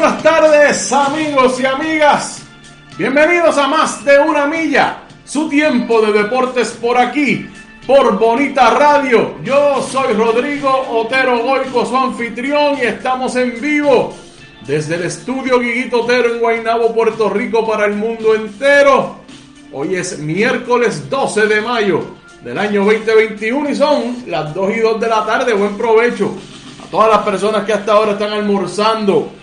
buenas tardes amigos y amigas. Bienvenidos a más de una milla. Su tiempo de deportes por aquí, por Bonita Radio. Yo soy Rodrigo Otero Goico, su anfitrión y estamos en vivo desde el estudio Guiguito Otero en Guaynabo, Puerto Rico para el mundo entero. Hoy es miércoles 12 de mayo del año 2021 y son las 2 y 2 de la tarde. Buen provecho a todas las personas que hasta ahora están almorzando.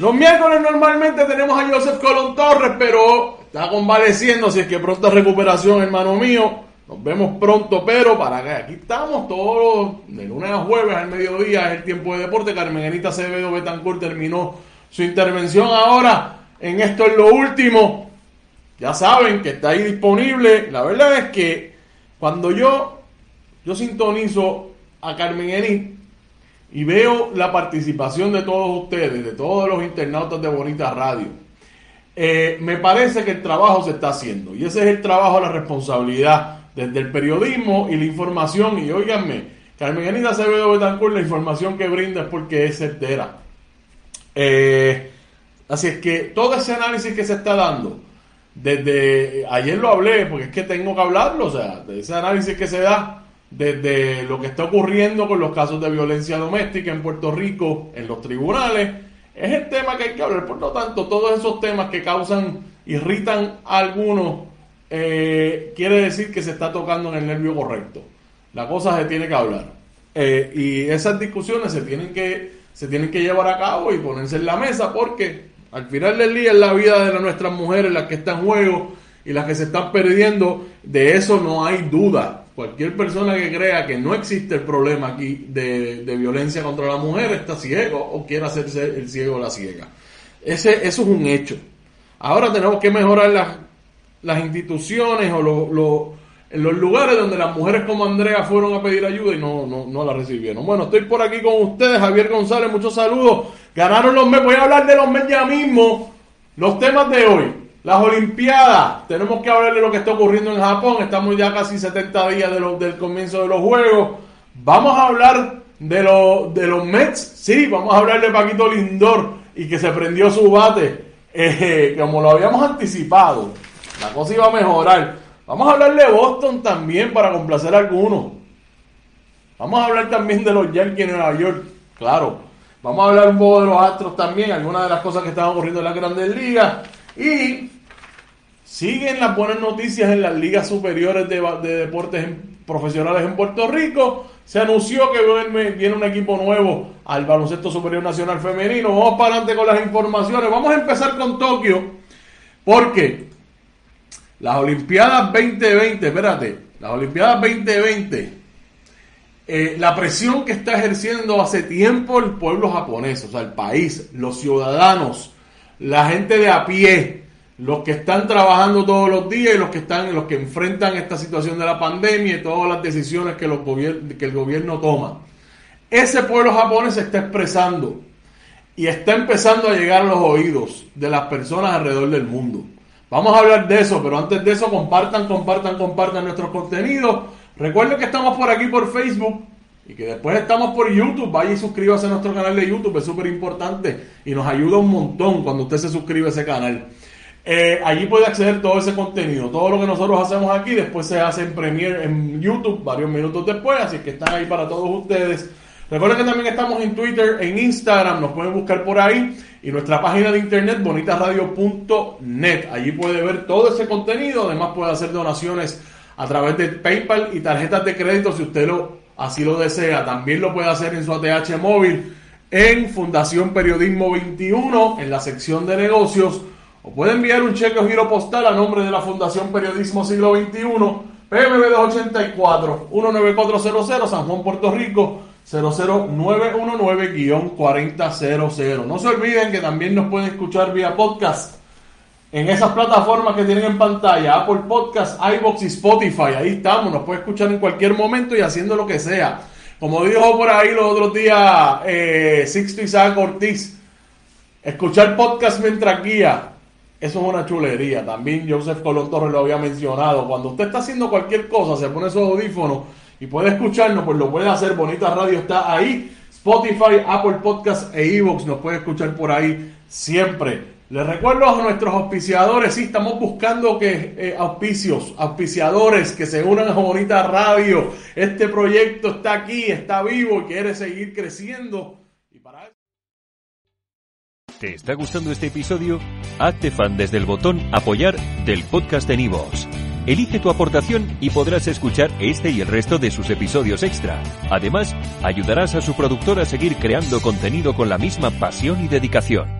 Los miércoles normalmente tenemos a Joseph Colón Torres, pero está convaleciendo, así es que pronta recuperación, hermano mío. Nos vemos pronto, pero para que aquí estamos todos de lunes a jueves al mediodía, es el tiempo de deporte. Carmen Anita Acevedo Betancourt terminó su intervención ahora. En esto es lo último. Ya saben que está ahí disponible. La verdad es que cuando yo, yo sintonizo a Carmen Enit, y veo la participación de todos ustedes, de todos los internautas de Bonita Radio, eh, me parece que el trabajo se está haciendo. Y ese es el trabajo, la responsabilidad desde el periodismo y la información. Y óiganme, Carmen Anita Acevedo Betancourt, la información que brinda es porque es certera. Eh, así es que todo ese análisis que se está dando, desde ayer lo hablé, porque es que tengo que hablarlo, o sea, de ese análisis que se da desde lo que está ocurriendo con los casos de violencia doméstica en Puerto Rico, en los tribunales, es el tema que hay que hablar. Por lo tanto, todos esos temas que causan, irritan a algunos, eh, quiere decir que se está tocando en el nervio correcto. La cosa se tiene que hablar. Eh, y esas discusiones se tienen que se tienen que llevar a cabo y ponerse en la mesa porque al final del día es la vida de nuestras mujeres las que están en juego y las que se están perdiendo. De eso no hay duda. Cualquier persona que crea que no existe el problema aquí de, violencia contra la mujer está ciego o quiere hacerse el ciego o la ciega. Ese, eso es un hecho. Ahora tenemos que mejorar las, las instituciones o lo- lo- en los lugares donde las mujeres como Andrea fueron a pedir ayuda y no, no, no la recibieron. Bueno, estoy por aquí con ustedes, Javier González, muchos saludos. Ganaron los Mets, voy a hablar de los Mets ya mismo. Los temas de hoy, las Olimpiadas, tenemos que hablar de lo que está ocurriendo en Japón, estamos ya casi 70 días del comienzo de los Juegos. Vamos a hablar de, de los Mets, sí, vamos a hablar de Paquito Lindor y que se prendió su bate, eh, como lo habíamos anticipado. La cosa iba a mejorar. Vamos a hablar de Boston también para complacer a algunos. Vamos a hablar también de los Yankees en Nueva York, claro. Vamos a hablar un poco de los Astros también, algunas de las cosas que están ocurriendo en las grandes ligas. Y siguen las buenas noticias en las ligas superiores de, deportes profesionales en Puerto Rico. Se anunció que viene, viene un equipo nuevo al Baloncesto Superior Nacional Femenino. Vamos para adelante con las informaciones. Vamos a empezar con Tokio, porque las Olimpiadas 2020, espérate, las Olimpiadas 2020 eh, la presión que está ejerciendo hace tiempo el pueblo japonés, o sea, el país, los ciudadanos, la gente de a pie, los que están trabajando todos los días y los que están, los que enfrentan esta situación de la pandemia y todas las decisiones que, el gobierno toma. Ese pueblo japonés se está expresando y está empezando a llegar a los oídos de las personas alrededor del mundo. Vamos a hablar de eso, pero antes de eso compartan, compartan, compartan nuestros contenidos. Recuerden que estamos por aquí por Facebook y que después estamos por YouTube. Vaya y suscríbase a nuestro canal de YouTube, es súper importante y nos ayuda un montón cuando usted se suscribe a ese canal. Eh, allí puede acceder todo ese contenido. Todo lo que nosotros hacemos aquí después se hace en Premiere en YouTube varios minutos después, así que están ahí para todos ustedes. Recuerden que también estamos en Twitter, en Instagram, nos pueden buscar por ahí y nuestra página de internet bonitasradio.net. Allí puede ver todo ese contenido, además puede hacer donaciones a través de PayPal y tarjetas de crédito si usted lo, así lo desea. También lo puede hacer en su ATH móvil en Fundación Periodismo 21 en la sección de negocios o puede enviar un cheque o giro postal a nombre de la Fundación Periodismo Siglo XXI, PMB 284 19400 San Juan, Puerto Rico 00919-4000. No se olviden que también nos pueden escuchar vía podcast en esas plataformas que tienen en pantalla, Apple Podcast, iBox y Spotify. Ahí estamos, nos puede escuchar en cualquier momento y haciendo lo que sea. Como dijo por ahí los otros días eh, Sixto Isaac Ortiz, escuchar podcast mientras guía, eso es una chulería. También Joseph Colón Torres lo había mencionado. Cuando usted está haciendo cualquier cosa, se pone esos audífonos y puede escucharnos, pues lo puede hacer. Bonita Radio está ahí. Spotify, Apple Podcast e Evox nos puede escuchar por ahí siempre. Les recuerdo a nuestros auspiciadores, sí, estamos buscando que eh, auspicios, auspiciadores que se unan a Bonita Radio. Este proyecto está aquí, está vivo y quiere seguir creciendo. Y para. ¿Te está gustando este episodio? Hazte fan desde el botón apoyar del podcast de Nivos. Elige tu aportación y podrás escuchar este y el resto de sus episodios extra. Además, ayudarás a su productor a seguir creando contenido con la misma pasión y dedicación.